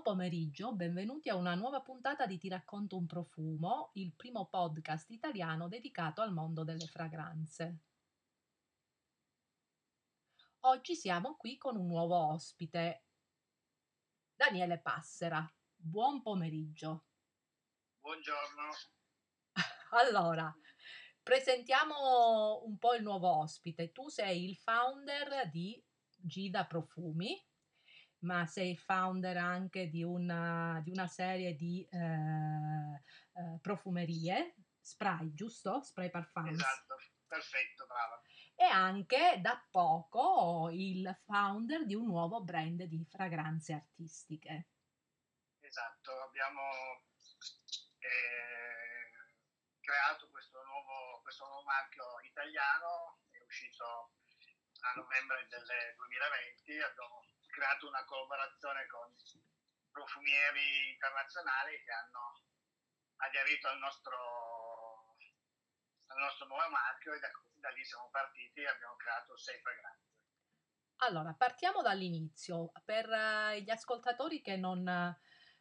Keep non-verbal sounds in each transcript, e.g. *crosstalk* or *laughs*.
Buon pomeriggio, benvenuti a una nuova puntata di Ti racconto un profumo, il primo podcast italiano dedicato al mondo delle fragranze. Oggi siamo qui con un nuovo ospite, Daniele Passera. Buon pomeriggio. Buongiorno. *laughs* Allora, presentiamo un po' il nuovo ospite. Tu sei il founder di Gida Profumi, ma sei il founder anche di una, di una serie di eh, eh, profumerie, spray, giusto? Spray parfums. Esatto, perfetto, brava. E anche da poco il founder di un nuovo brand di fragranze artistiche. Esatto, abbiamo eh, creato questo nuovo, questo nuovo marchio italiano, è uscito a novembre del 2020, abbiamo creato una collaborazione con profumieri internazionali che hanno aderito al nostro, al nostro nuovo marchio e da, da lì siamo partiti e abbiamo creato sei fragranze. Allora, partiamo dall'inizio. Per uh, gli ascoltatori che non,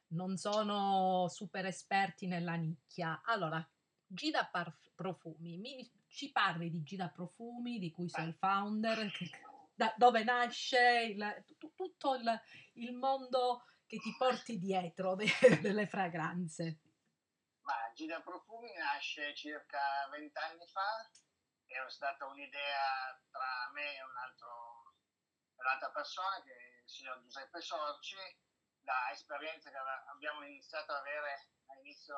non, sono super esperti nella nicchia, allora, Gida Parf- Profumi, mi, ci parli di Gida Profumi, di cui sei il founder, che, *laughs* da dove nasce il, tutto il, il, mondo che ti porti dietro de- *laughs* delle fragranze. Ma Gida Profumi nasce circa vent'anni fa, è stata un'idea tra me e un altro, un'altra persona, che il signor Giuseppe Sorci, da esperienze che abbiamo iniziato ad avere all'inizio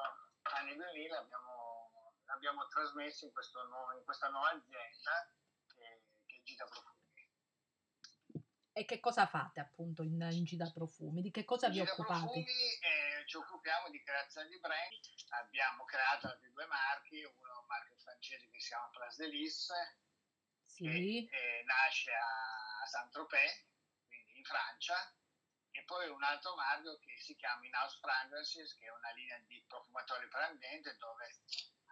anni 2000, abbiamo, abbiamo trasmesso in, nuovo, in, questa nuova azienda che, che è Gida Profumi. E che cosa fate appunto in, in Gida Profumi? Di che cosa vi Gida occupate? Profumi eh, ci occupiamo di creazione di brand, abbiamo creato altri due marchi, uno un marchio francese che si chiama Place de Lis, sì. che eh, nasce a Saint-Tropez, quindi in Francia, e poi un altro marchio che si chiama In House Fragrances, che è una linea di profumatori per ambiente dove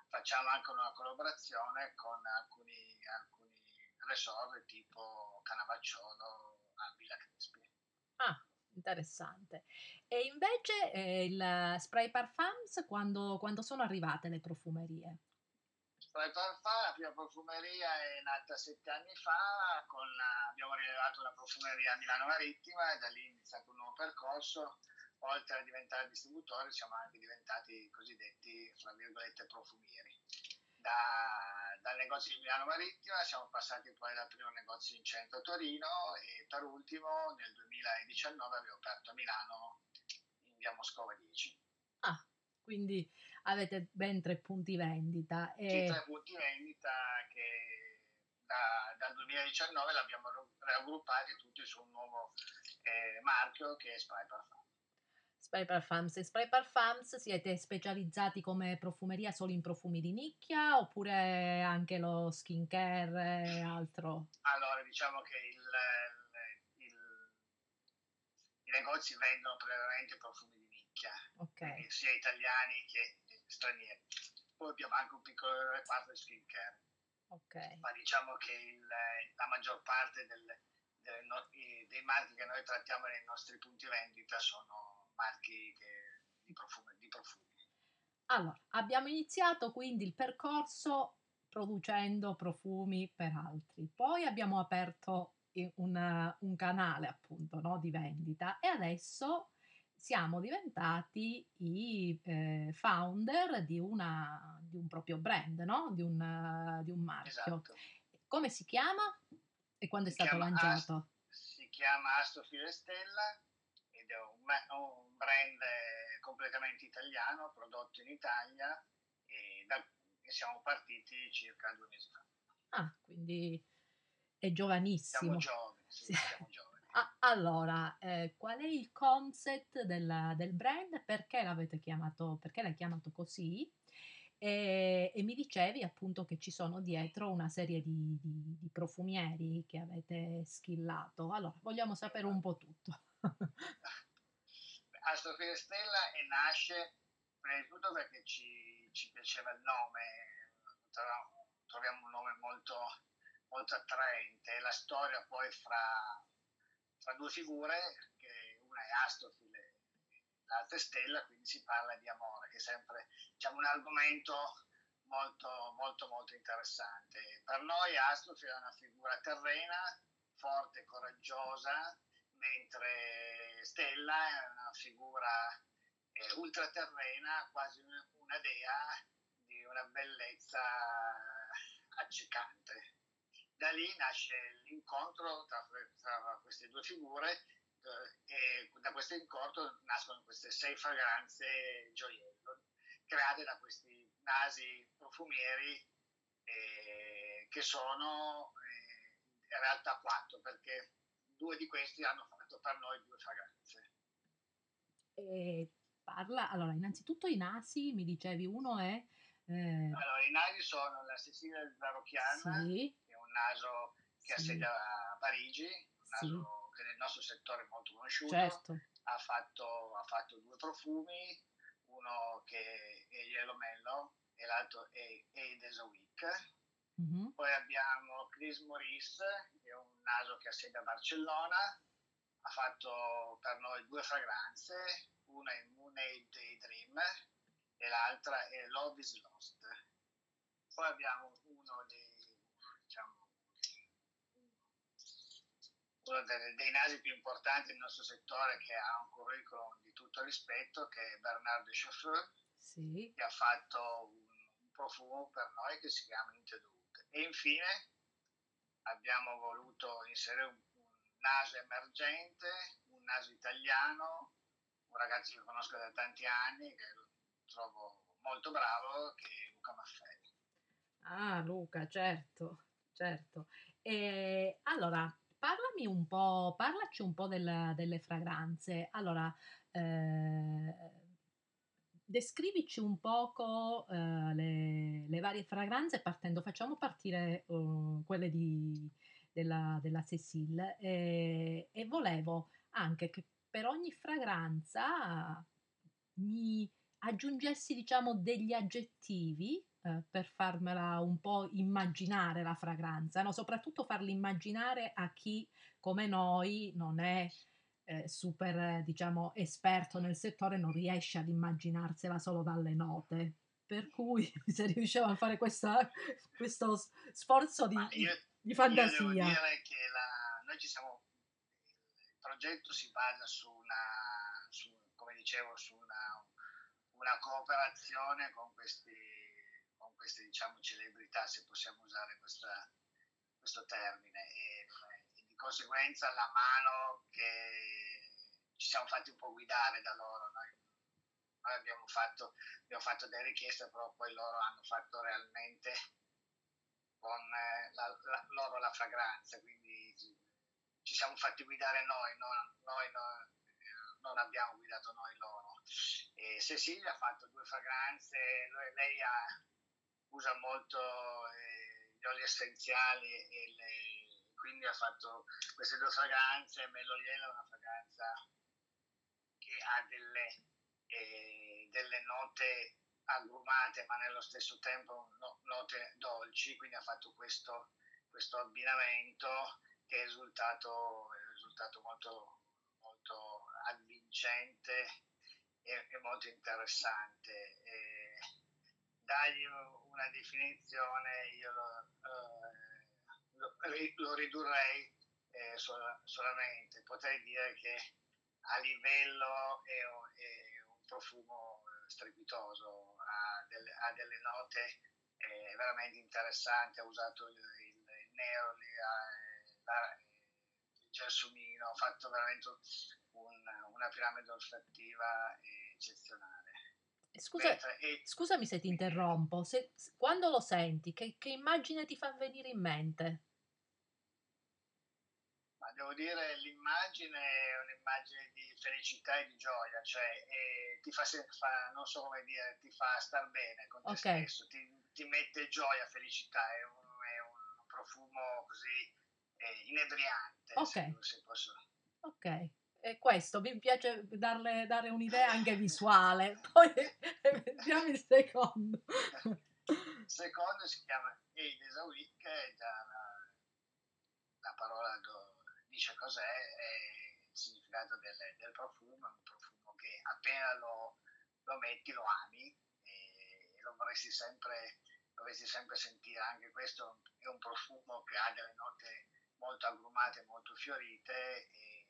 facciamo anche una collaborazione con alcuni, alcuni resort tipo Canavacciolo, a Villa Crespi. Ah, interessante. E invece eh, il spray parfums quando, quando, sono arrivate le profumerie? Spray parfum, la prima profumeria è nata sette anni fa, con, abbiamo rilevato una profumeria a Milano Marittima e da lì è iniziato un nuovo percorso. Oltre a diventare distributori siamo anche diventati cosiddetti, fra virgolette, profumieri da, dal negozio di Milano Marittima, siamo passati poi dal primo negozio in centro a Torino e per ultimo nel 2019 abbiamo aperto a Milano in via Moscova 10. Ah, quindi avete ben tre punti vendita. E... Sì, tre punti vendita che da, dal 2019 l'abbiamo raggruppati tutti su un nuovo eh, marchio che è Spray Parfum. Spray Parfums. E Spray Parfums siete specializzati come profumeria solo in profumi di nicchia oppure anche lo skincare e altro? Allora, diciamo che il, il, i negozi vendono prevalentemente profumi di nicchia, okay. sia italiani che stranieri. Poi abbiamo anche un piccolo reparto di skincare. Okay. Ma diciamo che il, la maggior parte del, del, dei marchi che noi trattiamo nei nostri punti vendita sono marchi che, di, profumi, di profumi. Allora, abbiamo iniziato quindi il percorso producendo profumi per altri, poi abbiamo aperto una, un canale appunto no, di vendita e adesso siamo diventati i eh, founder di, una, di, un proprio brand, no? di, un, di un marchio. Esatto. Come si chiama e quando è si stato lanciato? Ast- si chiama Astrofile Stella è un, un brand completamente italiano, prodotto in Italia e, da, e siamo partiti circa due mesi fa. Ah, quindi è giovanissimo. Siamo giovani, sì, sì. siamo giovani. *laughs* Ah, allora, eh, qual è il concept della, del brand? Perché l'avete chiamato, perché l'hai chiamato così? E, e, mi dicevi appunto che ci sono dietro una serie di, di, di profumieri che avete skillato. Allora, vogliamo sapere un po' tutto. Astrofile Stella e nasce prima di tutto perché ci, ci piaceva il nome, troviamo un nome molto, molto attraente, la storia poi fra, fra due figure, che una è Astrofile l'altra è stella, quindi si parla di amore, che è sempre diciamo, un argomento molto, molto, molto interessante. Per noi Astrofi è una figura terrena, forte, coraggiosa, mentre Stella è una figura eh, ultraterrena, quasi una, dea di una bellezza accecante. Da lì nasce l'incontro tra, tra queste due figure eh, e da questo incontro nascono queste sei fragranze gioiello create da questi nasi profumieri eh, che sono eh, in realtà quattro perché due di questi hanno fatto per noi due fragranze. E parla, allora innanzitutto i nasi, mi dicevi uno è... Eh... Allora i nasi sono la Cecilia Varocchiana, sì. che è un naso che sì. assedia a Parigi, un naso sì. che nel nostro settore è molto conosciuto, certo. ha, fatto, ha fatto due profumi, uno che è Yellow Mellow e l'altro è Aides Week. Mm-hmm. Poi abbiamo Chris Maurice, che è un naso che ha sede a Barcellona, ha fatto per noi due fragranze, una è Moon Daydream e l'altra è Love is Lost. Poi abbiamo uno dei, diciamo, uno dei, dei, nasi più importanti del nostro settore che ha un curriculum di tutto rispetto, che è Bernard Chauffeur, sì. che ha fatto un, un, profumo per noi che si chiama Intedut. E infine abbiamo voluto inserire un naso emergente, un naso italiano, un ragazzo che conosco da tanti anni, che trovo molto bravo, che è Luca Maffei. Ah, Luca, certo, certo. E allora, parlami un po', parlaci un po' del, delle fragranze. Allora, eh, descrivici un poco eh, le, le, varie fragranze partendo, facciamo partire uh, quelle di, della, della Cecil e, e volevo anche che per ogni fragranza mi aggiungessi diciamo degli aggettivi eh, per farmela un po' immaginare la fragranza, no? soprattutto farla immaginare a chi come noi non è eh, super, diciamo, esperto nel settore, non riesce ad immaginarsela solo dalle note. Per cui *laughs* se riusciamo a fare questa, questo sforzo di, io, di fantasia. Io devo dire che la, noi ci siamo, il progetto si basa su una, su, come dicevo, su una, una cooperazione con questi queste diciamo, celebrità, se possiamo usare questa, questo termine, e, e, di conseguenza la mano che ci siamo fatti un po' guidare da loro. Noi, noi abbiamo, fatto, abbiamo fatto delle richieste, però poi loro hanno fatto realmente con eh, la, la, loro la fragranza, quindi ci siamo fatti guidare noi, non, noi non, non abbiamo guidato noi loro. E Cecilia ha fatto due fragranze, lei ha usa molto eh, gli oli essenziali e le, quindi ha fatto queste due fragranze, Meloliela è una fragranza che ha delle, eh, delle note agrumate ma nello stesso tempo no, note dolci, quindi ha fatto questo, questo abbinamento che è risultato, è risultato molto, molto avvincente e, e molto interessante. E dargli una definizione io lo, lo, lo ridurrei eh, sol- solamente, potrei dire che a livello è, è un profumo strepitoso, ha delle, ha delle note eh, veramente interessanti, ha usato il, il, il nero, la, il gelsomino, ha fatto veramente un, una piramide olfattiva eccezionale. Scusa, scusami se ti interrompo, se, quando lo senti, che, che, immagine ti fa venire in mente? Devo dire, l'immagine è un'immagine di felicità e di gioia, cioè eh, ti fa, fa, non so come dire, ti fa star bene con te okay. stesso, ti, ti, mette gioia, felicità, è un, è un profumo così eh, inebriante, Ok. se, se posso. Ok e questo mi piace darle, dare un'idea anche visuale. *laughs* Poi vediamo il secondo. Il *laughs* secondo si chiama Aides a Week, già la, la parola do, dice cos'è, è il significato del, del, profumo, è un profumo che appena lo, lo metti lo ami e, e lo vorresti sempre, vorresti sempre sentire. Anche questo è un profumo che ha delle note molto agrumate, molto fiorite e,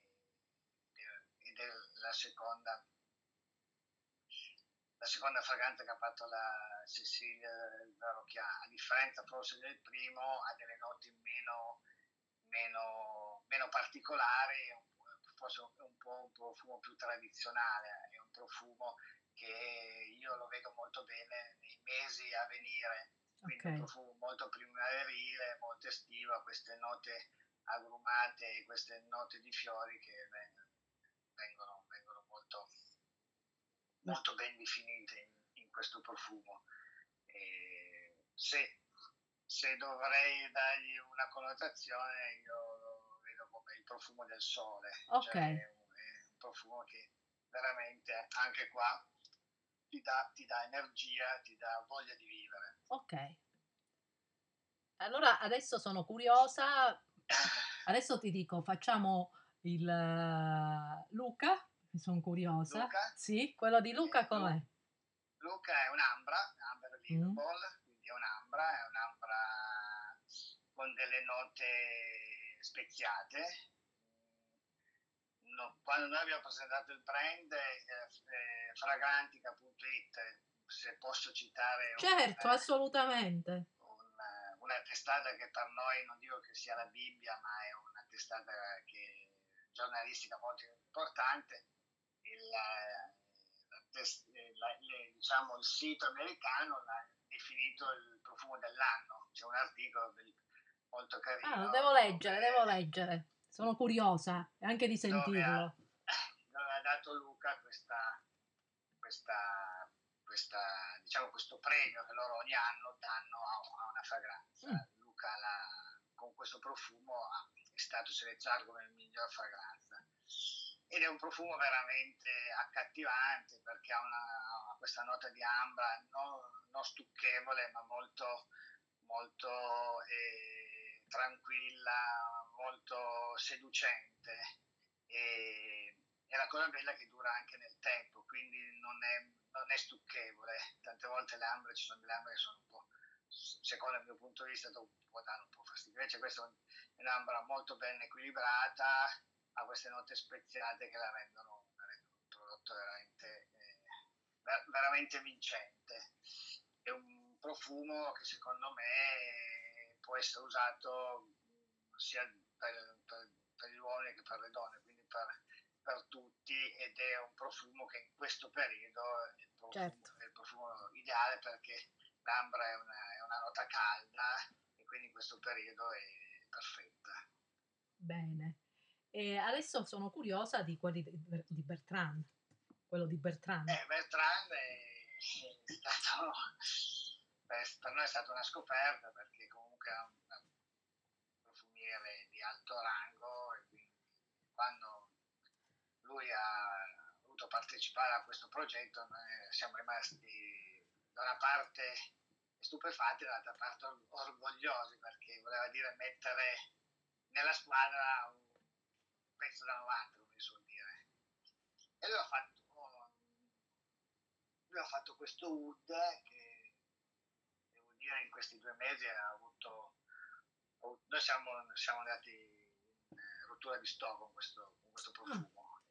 ed è la seconda la seconda fragranza che ha fatto la Cecilia Verocchia, a differenza forse del primo, ha delle note meno, meno, meno particolari, forse è un po' un profumo più tradizionale, è un profumo che io lo vedo molto bene nei mesi a venire, quindi okay. un profumo molto primaverile, molto estivo, queste note agrumate, queste note di fiori che vengono, vengono molto molto ben definite in, in questo profumo. Se, se, dovrei dargli una connotazione, io profumo del sole. Ok. Cioè è, un, profumo che veramente anche qua ti dà, ti dà energia, ti dà voglia di vivere. Ok. Allora adesso sono curiosa, *coughs* adesso ti dico, facciamo il uh, Luca sono curiosa. Luca? Sì, quello di Luca com'è? Luca è un'ambra, Amber Liverpool, mm. quindi è un'ambra, è un'ambra con delle note speziate. No, quando noi abbiamo presentato il brand eh, eh, fragrantica.it, se posso citare... Certo, un, assolutamente. Una, una testata che per noi non dico che sia la Bibbia, ma è una testata che, giornalistica molto importante il, la, le, diciamo, il sito americano l'ha definito il profumo dell'anno. C'è un articolo molto carino. Ah, lo devo leggere, devo leggere. Sono curiosa anche di sentirlo. *laughs* Dove ha, dato Luca questa, questa, questa, diciamo, questo premio che loro ogni anno danno a, a una fragranza. Mm. Luca la, con questo profumo è stato selezionato come il miglior fragranza ed è un profumo veramente accattivante perché ha, una, questa nota di ambra non, non stucchevole ma molto, molto eh, tranquilla, molto seducente e, e, la cosa bella è che dura anche nel tempo, quindi non è, non è stucchevole. Tante volte le ambre, ci sono delle ambre che sono un po', secondo il mio punto di vista, po' danno un po' fastidio. Invece questa è un'ambra molto ben equilibrata, ha queste note speziate che la rendono, la rendono un prodotto veramente, eh, veramente vincente. È un profumo che secondo me può essere usato sia per, per, per gli uomini che per le donne, quindi per, per, tutti ed è un profumo che in questo periodo è il profumo, certo. è il profumo ideale perché l'ambra è una, è una nota calda e quindi in questo periodo è perfetta. Bene. E adesso sono curiosa di quelli di Bertrand, quello di Bertrand. Eh, Bertrand è, è stato, per noi è stata una scoperta perché comunque è un profumiere di alto rango e quindi quando lui ha voluto partecipare a questo progetto noi siamo rimasti da una parte stupefatti dall'altra parte orgogliosi perché voleva dire mettere nella squadra un pezzo da 90, come si dire. E lui ha fatto, lui ha fatto questo wood che, dire, in questi due mesi ha avuto... Noi siamo, siamo andati in rottura di stock con questo, con questo profumo. Ah.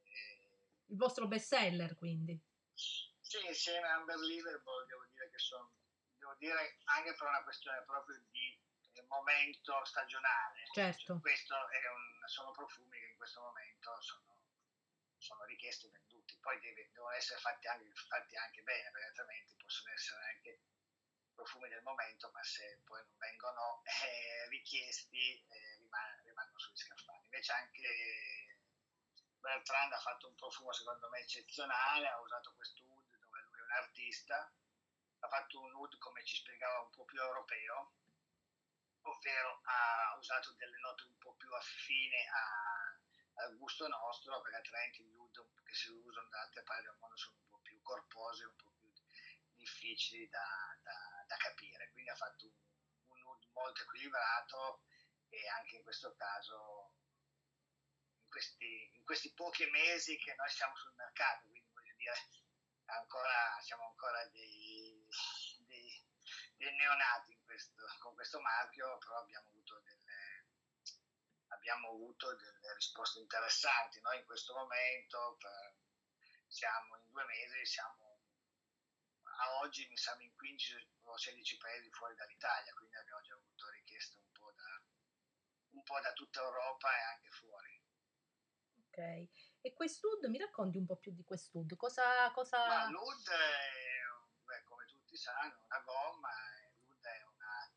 Il vostro best seller, quindi? Sì, insieme a Amber Liverpool devo dire che sono, devo dire anche per una questione proprio di momento stagionale. Certo. Cioè, un, sono profumi che in questo momento sono, sono richiesti e venduti. Poi deve, devono essere fatti anche, fatti anche bene, perché altrimenti possono essere anche profumi del momento, ma se poi non vengono eh, richiesti eh, riman- rimangono sugli scaffali. Invece anche Bertrand ha fatto un profumo secondo me eccezionale, ha usato questo wood dove lui è un artista, ha fatto un wood come ci spiegava un po' più europeo, ovvero ha usato delle note un po' più affine a, al gusto nostro, perché altrimenti gli ud che si usano da altre parti del mondo sono un po' più corposi, un po' difficili da, da, da capire. Quindi ha fatto un, un ud molto equilibrato e anche in questo caso questi, in questi pochi mesi che noi siamo sul mercato, quindi voglio dire, ancora, siamo ancora dei, dei, dei neonati questo, con questo marchio, però abbiamo avuto delle, abbiamo avuto delle risposte interessanti. Noi in questo momento per, siamo in due mesi, siamo a oggi mi siamo in 15 o 16 paesi fuori dall'Italia, quindi abbiamo già avuto richieste un po' da, un po da tutta Europa e anche fuori. Ok, e Questwood, mi racconti un po' più di Questwood? Cosa... cosa... Ma l'UD è, beh, come tutti sanno, una gomma, l'UD è una...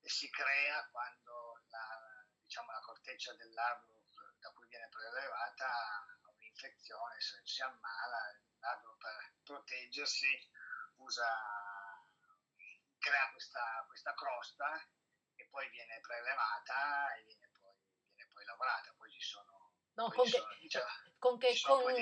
e si crea quando la, diciamo, la corteccia dell'albero da cui viene prelevata ha un'infezione, se si ammala, l'albero per proteggersi usa, crea questa, questa crosta che poi viene prelevata e viene poi, viene poi lavorata. Poi ci sono... No, con che, sono, diciamo, con che con,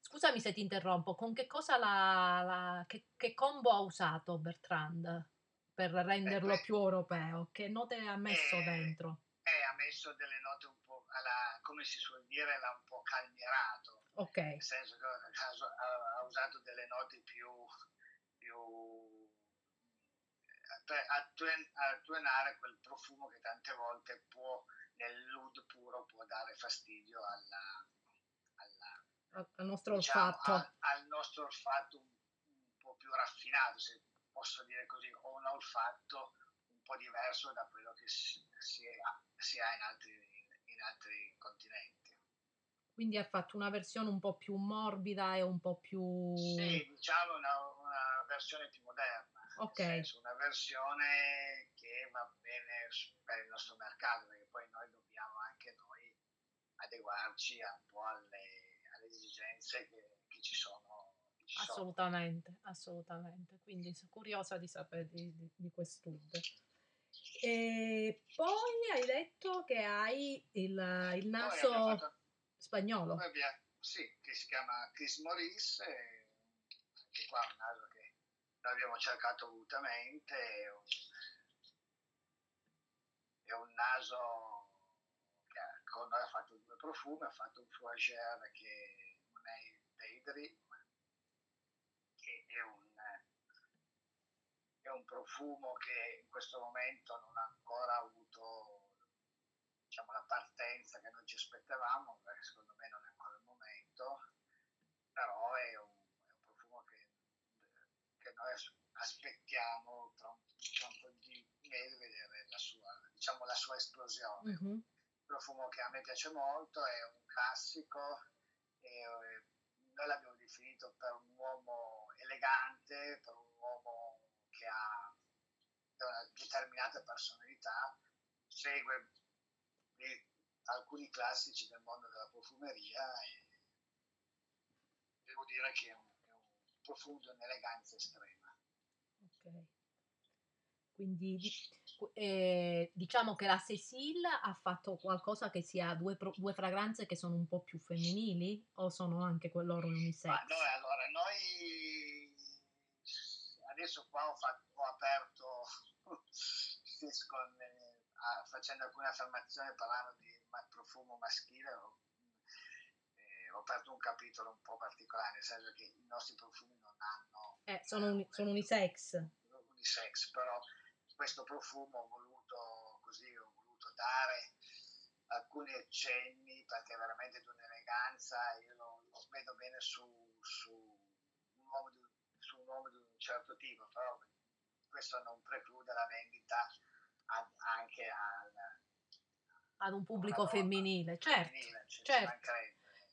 scusami se ti interrompo, con che cosa la, la che, che, combo ha usato Bertrand per renderlo eh, più europeo? Che note ha messo eh, dentro? Eh, ha messo delle note un alla, come si suol dire, l'ha un po' calmierato. Ok. Nel senso che ha, ha usato delle note più, più per attuenare quel profumo che tante volte può, nell'ud puro può dare fastidio alla, alla, al nostro diciamo, olfatto. Al, al, nostro olfatto un, un, po' più raffinato, se posso dire così, o un olfatto un po' diverso da quello che si, si, ha, si ha in, altri, in altri continenti. Quindi ha fatto una versione un po' più morbida e un po' più... Sì, diciamo una, una versione più moderna Ok. Senso, una versione che va bene per il nostro mercato, perché poi noi dobbiamo anche noi adeguarci un po' alle, alle esigenze che, che, ci sono. Che ci assolutamente, sono. assolutamente. Quindi sono curiosa di sapere di, di, di quest'UD. E poi hai detto che hai il, il naso fatto, spagnolo. Abbiamo, sì, che si chiama Chris Maurice, anche qua un naso l'abbiamo cercato volutamente, è un, è un naso che noi ha fatto due profumi, ha fatto un fougère che non è il Daydream, che è un, è un profumo che in questo momento non ha ancora avuto diciamo, la partenza che noi ci aspettavamo, perché secondo me non è ancora il momento, però è un noi aspettiamo tra un, tra un po' di mesi vedere la sua, diciamo, la sua esplosione. Mm-hmm. Un profumo che a me piace molto, è un classico, e, e noi l'abbiamo definito per un uomo elegante, per un uomo che ha una determinata personalità, segue alcuni classici del mondo della profumeria e devo dire che è un profundo in eleganza estrema. Ok. Quindi eh, diciamo che la Cecil ha fatto qualcosa che sia due, due, fragranze che sono un po' più femminili o sono anche loro unisex? Ma noi, allora, noi adesso qua ho, fatto, ho aperto *laughs* con, eh, facendo alcune affermazioni parlando di profumo maschile, ho ho aperto un capitolo un po' particolare, nel senso che i nostri profumi non hanno... Eh, sono, un, sono unisex. Unisex, però questo profumo ho voluto così, ho voluto dare alcuni accenni perché veramente di un'eleganza, io lo, lo vedo bene su, su, un uomo di, su un uomo di un certo tipo, però questo non preclude la vendita ad, anche al, ad un pubblico femminile, certo, femminile, cioè, certo.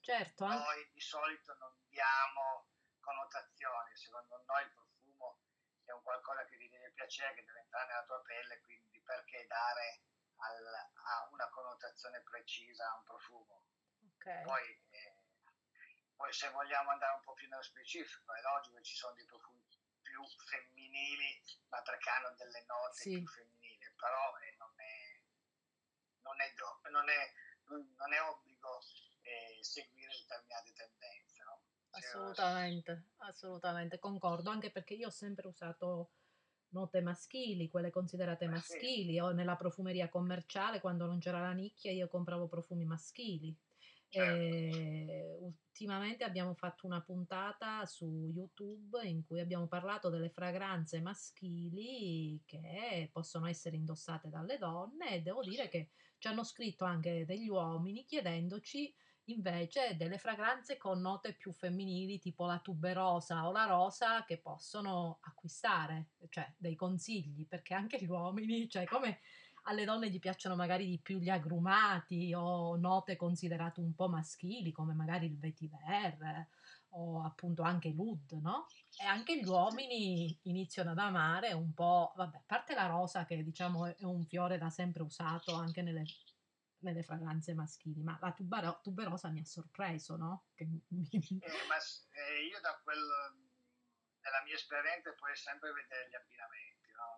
Certo. Noi di solito non diamo connotazioni, secondo noi il profumo è un qualcosa che ti deve piacere, che deve entrare nella tua pelle, quindi perché dare al, a una connotazione precisa a un profumo? Okay. Poi, eh, poi se vogliamo andare un po' più nello specifico, è logico che ci sono dei profumi più femminili, ma perché hanno delle note sì. più femminili, però eh, non, è, non, è, non, è, non è obbligo e seguire determinate tendenze. No? Assolutamente, assolutamente, concordo, anche perché io ho sempre usato note maschili, quelle considerate maschili, sì. o nella profumeria commerciale quando non c'era la nicchia io compravo profumi maschili. Certo. ultimamente abbiamo fatto una puntata su YouTube in cui abbiamo parlato delle fragranze maschili che possono essere indossate dalle donne e devo dire che ci hanno scritto anche degli uomini chiedendoci invece delle fragranze con note più femminili tipo la tuberosa o la rosa che possono acquistare, cioè dei consigli, perché anche gli uomini, cioè come alle donne gli piacciono magari di più gli agrumati o note considerate un po' maschili come magari il vetiver o appunto anche l'oud, no? E anche gli uomini iniziano ad amare un po', vabbè, a parte la rosa che diciamo è un fiore da sempre usato anche nelle, nelle fragranze maschili, ma la tubero, tuberosa mi ha sorpreso, no? Che mi... eh, ma eh, io da quel, nella mia esperienza puoi sempre vedere gli abbinamenti?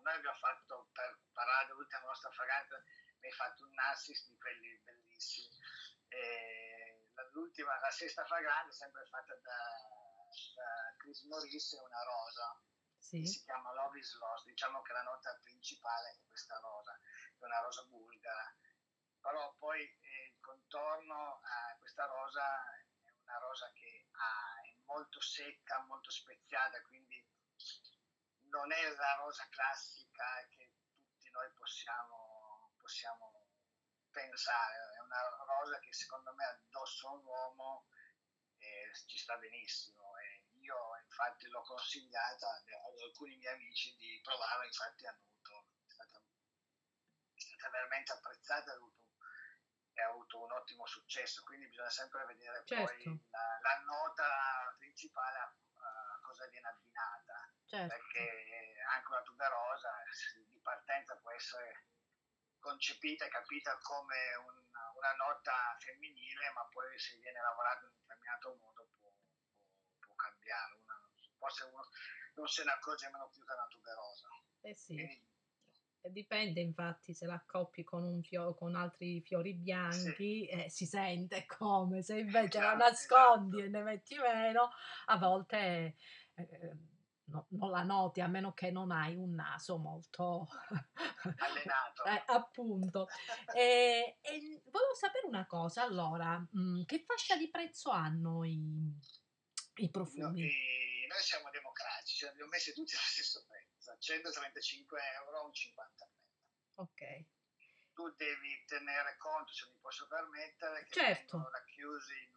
Noi abbiamo fatto, per parlare dell'ultima nostra fragranza, mi hai fatto un assist di quelli bellissimi. E l'ultima, la sesta fragranza è sempre fatta da, da Chris Morris, una rosa, sì. si chiama Love is Lost. Diciamo che la nota principale è questa rosa, è una rosa bulgara. Però poi eh, il contorno a questa rosa è una rosa che ha, è molto secca, molto speziata, quindi non è la rosa classica che tutti noi possiamo, possiamo pensare, è una rosa che secondo me addosso a un uomo eh, ci sta benissimo. E io infatti l'ho consigliata ad alcuni miei amici di provarla, infatti hanno avuto, è stata, è stata veramente apprezzata e ha avuto, ha avuto un ottimo successo, quindi bisogna sempre vedere certo. poi la, la, nota principale a, a cosa viene abbinata certo. perché anche una tuberosa di partenza può essere concepita e capita come un, una nota femminile, ma poi se viene lavorata in un determinato modo può, può, può cambiare. Una, forse uno non se ne accorge meno più che una tuberosa. Eh sì. Quindi, Dipende infatti se l'accoppi con, un fio- con altri fiori bianchi sì. eh, si sente come, se invece esatto, la nascondi esatto. e ne metti meno, a volte eh, no, non la noti a meno che non hai un naso molto allenato. *laughs* eh, appunto. E, e, volevo sapere una cosa, allora, mh, mm, che fascia di prezzo hanno i, i profumi? No, e noi siamo democratici, cioè abbiamo messo tutti allo stesso prezzo, 135 euro un 50 Ok. Tu devi tenere conto, se mi posso permettere, che certo. vengono racchiusi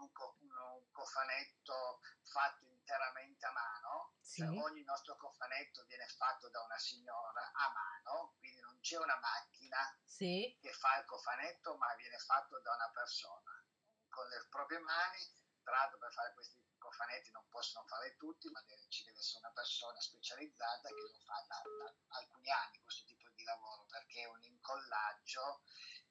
un, un cofanetto fatto interamente a mano, sì. cioè ogni nostro cofanetto viene fatto da una signora a mano, quindi non c'è una macchina sì. che fa il cofanetto, ma viene fatto da una persona con le proprie mani. Tra l'altro per fare questi cofanetti non possono fare tutti, ma ci deve essere una persona specializzata che lo fa da, da alcuni anni questo tipo di lavoro, perché è un incollaggio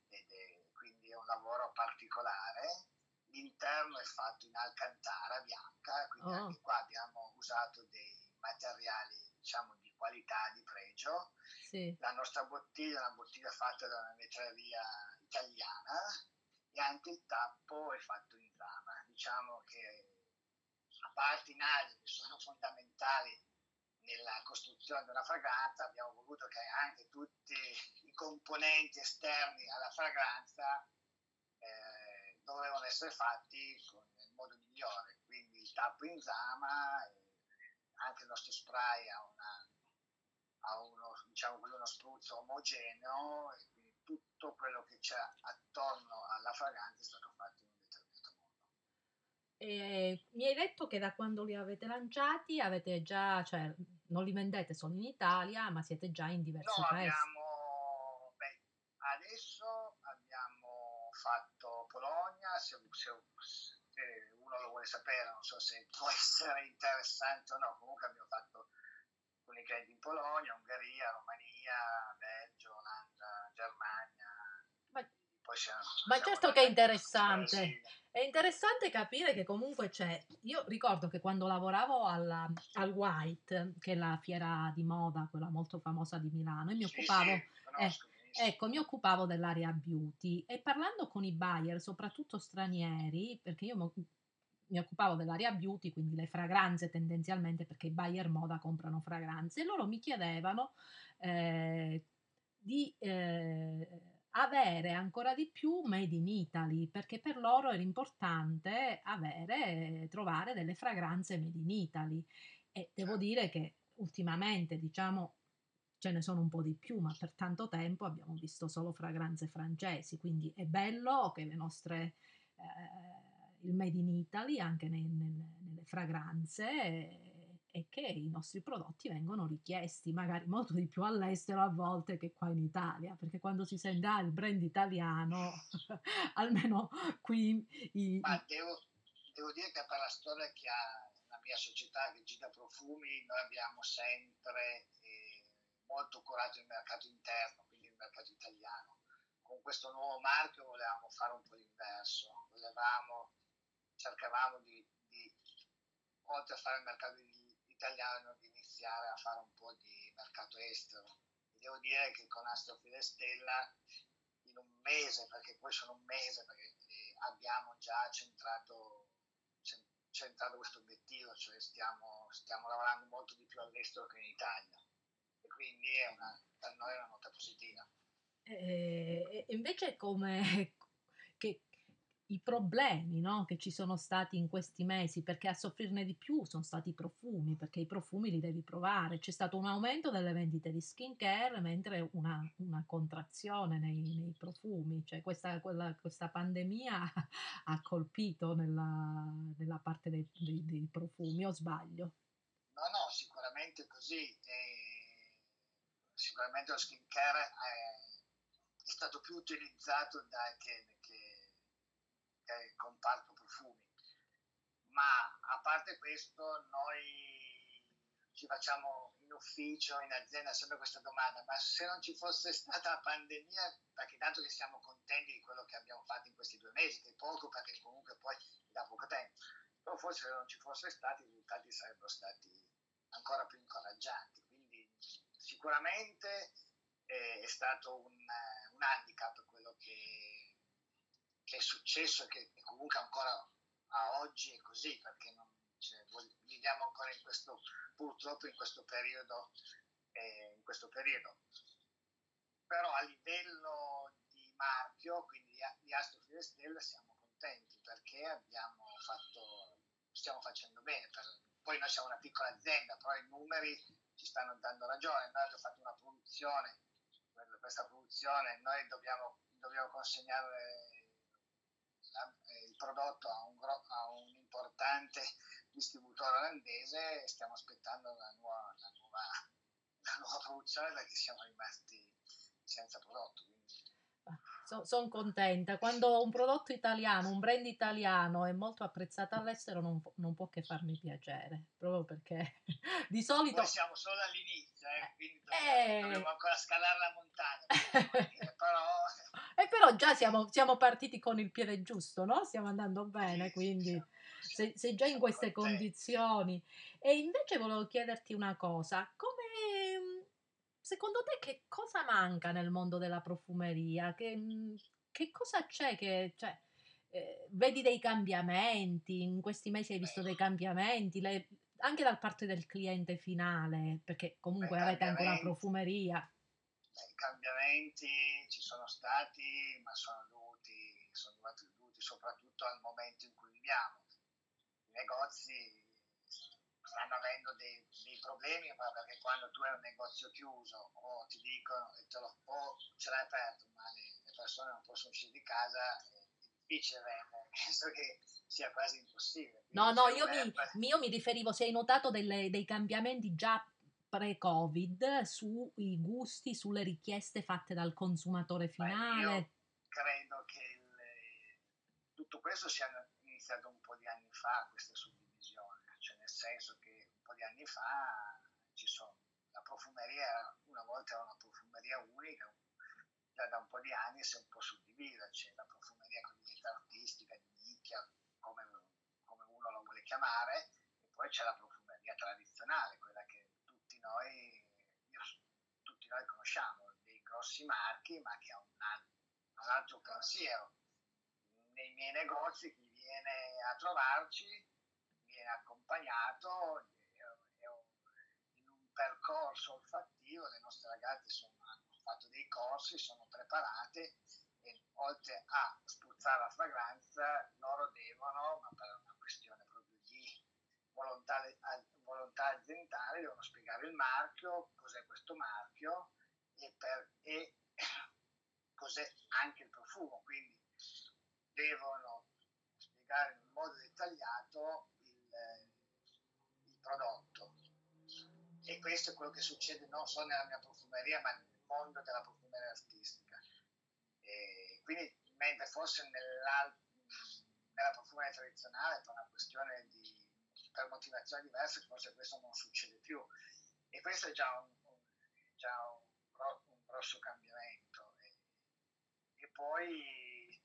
ed è quindi è un lavoro particolare l'interno è fatto in alcantara bianca, quindi oh. anche qua abbiamo usato dei materiali diciamo di qualità, di pregio. Sì. La nostra bottiglia è una bottiglia fatta da una vetreria italiana e anche il tappo è fatto in rama. Diciamo che a parte i nasi che sono fondamentali nella costruzione di una fragranza, abbiamo voluto che anche tutti i componenti esterni alla fragranza dovevano essere fatti il modo migliore, quindi il tappo in zama, anche il nostro spray ha, una, ha uno, diciamo, uno spruzzo omogeneo e quindi tutto quello che c'è attorno alla fragranza è stato fatto in un determinato modo. E mi hai detto che da quando li avete lanciati avete già, cioè non li vendete solo in Italia, ma siete già in diversi no, paesi. Abbiamo, beh, adesso fatto Polonia, se, se, se, uno lo vuole sapere, non so se può *laughs* essere interessante o no, comunque abbiamo fatto alcuni clienti in Polonia, Ungheria, Romania, Belgio, Olanda, Germania. Ma, siamo, ma siamo certo che è interessante. È interessante capire che comunque c'è. Io ricordo che quando lavoravo alla, al White, che è la fiera di moda, quella molto famosa di Milano, e mi sì, occupavo. Sì, Ecco, mi occupavo dell'area beauty e parlando con i buyer, soprattutto stranieri, perché io mi occupavo dell'area beauty, quindi le fragranze tendenzialmente, perché i buyer moda comprano fragranze, e loro mi chiedevano eh, di eh, avere ancora di più made in Italy, perché per loro era importante avere, trovare delle fragranze made in Italy. E devo certo. dire che ultimamente, diciamo, ce ne sono un po' di più, ma per tanto tempo abbiamo visto solo fragranze francesi, quindi è bello che le nostre, eh, il made in Italy anche nei, nelle, nelle fragranze e che i nostri prodotti vengono richiesti magari molto di più all'estero a volte che qua in Italia, perché quando si sente ah, il brand italiano, *laughs* almeno qui... I, Ma devo, devo, dire che per la storia che ha la mia società, che Gita Profumi, noi abbiamo sempre molto curato il mercato interno, quindi il mercato italiano. Con questo nuovo marchio volevamo fare un po' l'inverso, volevamo, cercavamo di, di oltre a fare il mercato italiano di iniziare a fare un po' di mercato estero. E devo dire che con Astrofile Stella in un mese, perché poi sono un mese, perché eh, abbiamo già centrato, centrato questo obiettivo, cioè stiamo, stiamo, lavorando molto di più all'estero che in Italia. E quindi è una, per noi è una nota positiva. E invece come, *laughs* che, i problemi no, che ci sono stati in questi mesi, perché a soffrirne di più sono stati i profumi, perché i profumi li devi provare. C'è stato un aumento delle vendite di skincare, mentre una, una contrazione nei, nei, profumi. Cioè questa, quella, questa, pandemia *laughs* ha colpito nella, nella parte dei, dei, dei, profumi, o sbaglio? No, no, sicuramente così. Sicuramente lo skincare è, è stato più utilizzato da, che che è il comparto profumi. Ma a parte questo, noi ci facciamo in ufficio, in azienda, sempre questa domanda, ma se non ci fosse stata la pandemia, perché tanto che siamo contenti di quello che abbiamo fatto in questi due mesi, che è poco perché comunque poi da poco tempo, però forse se non ci fosse stati i risultati sarebbero stati ancora più incoraggianti. Sicuramente eh, è stato un, un handicap quello che che è successo e che comunque ancora a oggi è così, perché non, cioè, viviamo ancora in questo, purtroppo in questo periodo. Eh, in questo periodo. Però a livello di marchio, quindi di Astro Stella, siamo contenti perché abbiamo fatto, stiamo facendo bene. Per, poi noi siamo una piccola azienda, però i numeri ci stanno dando ragione. Noi abbiamo fatto una produzione, questa produzione noi dobbiamo, dobbiamo consegnare il prodotto a un, a un, importante distributore olandese e stiamo aspettando la nuova, la nuova, la nuova produzione perché siamo rimasti senza prodotto. Sono son contenta. Quando un prodotto italiano, un brand italiano è molto apprezzato all'estero non, non può che farmi piacere, proprio perché *laughs* di solito... Noi siamo solo all'inizio, eh, quindi eh... dobbiamo ancora scalare la montagna, *laughs* però e però già siamo, siamo, partiti con il piede giusto, no? Stiamo andando bene, quindi sei, sei già in queste condizioni. E invece volevo chiederti una cosa, come secondo te che cosa manca nel mondo della profumeria? Che, che cosa c'è che... Cioè, eh, vedi dei cambiamenti, in questi mesi hai visto dei cambiamenti, le, anche da parte del cliente finale, perché comunque avete anche una profumeria. I cambiamenti ci sono stati, ma sono dovuti, sono dovuti soprattutto al momento in cui viviamo. I negozi stanno avendo dei, dei, problemi, ma perché quando tu hai un negozio chiuso o ti dicono lo, o ce l'hai aperto, ma le, le, persone non possono uscire di casa, è difficile vendere. Penso che sia quasi impossibile. no, no, io mi, io mi, riferivo, se hai notato delle, dei cambiamenti già pre-Covid sui gusti, sulle richieste fatte dal consumatore finale? Beh, credo che le... tutto questo sia iniziato un po' di anni fa, nel senso che un po' di anni fa sono, la profumeria una volta era una profumeria unica, già da un po' di anni si è un po' suddivisa, c'è la profumeria cosiddetta artistica, di nicchia, come, come uno la vuole chiamare, e poi c'è la profumeria tradizionale, quella che noi, io, tutti noi conosciamo dei grossi marchi, ma che ha un, un altro pensiero. Nei miei negozi chi viene a trovarci viene accompagnato in un percorso olfattivo, le nostre ragazze sono, hanno fatto dei corsi, sono preparate e oltre a spruzzare la fragranza, loro devono, ma per una questione proprio di volontà, volontà aziendale, devono spiegare il marchio, cos'è questo marchio e, per, e cos'è anche il profumo, quindi devono spiegare in modo dettagliato il, prodotto. E questo è quello che succede non solo nella mia profumeria, ma nel mondo della profumeria artistica. E quindi, mentre forse nella profumeria tradizionale, per una questione di per motivazioni diverse, forse questo non succede più. E questo è già un, un, già un, un grosso cambiamento. E, e poi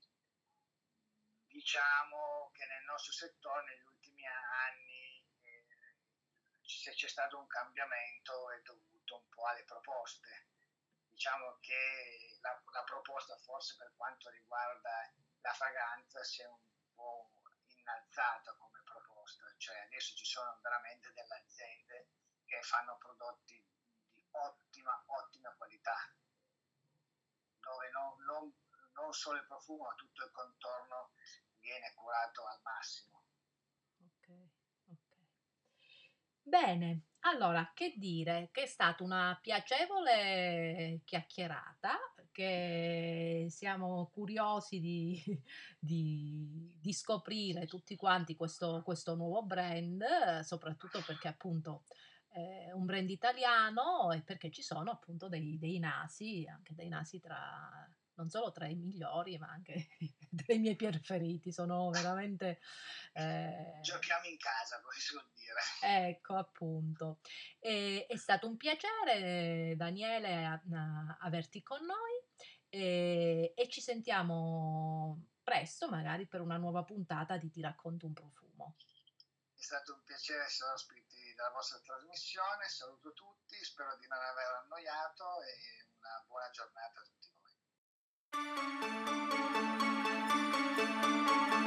diciamo che nel nostro settore negli ultimi anni eh, se c'è stato un cambiamento è dovuto un po' alle proposte. Diciamo che la, la proposta forse per quanto riguarda la fragranza si è un po' innalzata come proposta, cioè adesso ci sono veramente delle aziende che fanno prodotti di ottima, ottima qualità, dove non, non, non solo il profumo ma tutto il contorno viene curato al massimo. Ok, ok. Bene, allora che dire? Che è stata una piacevole chiacchierata, che siamo curiosi di, *laughs* di, di scoprire tutti quanti questo, questo nuovo brand, soprattutto perché appunto è un brand italiano e perché ci sono appunto dei, dei nasi, anche dei nasi tra non solo tra i migliori, ma anche *laughs* tra i miei preferiti. Sono veramente. Eh... Giochiamo in casa, come si vuol dire. Ecco, appunto. E, è stato un piacere, Daniele, a, a, averti con noi e, e ci sentiamo presto, magari per una nuova puntata di Ti racconto un profumo. È stato un piacere essere ospiti della vostra trasmissione, saluto tutti, spero di non aver annoiato e una buona giornata a tutti. Thank you.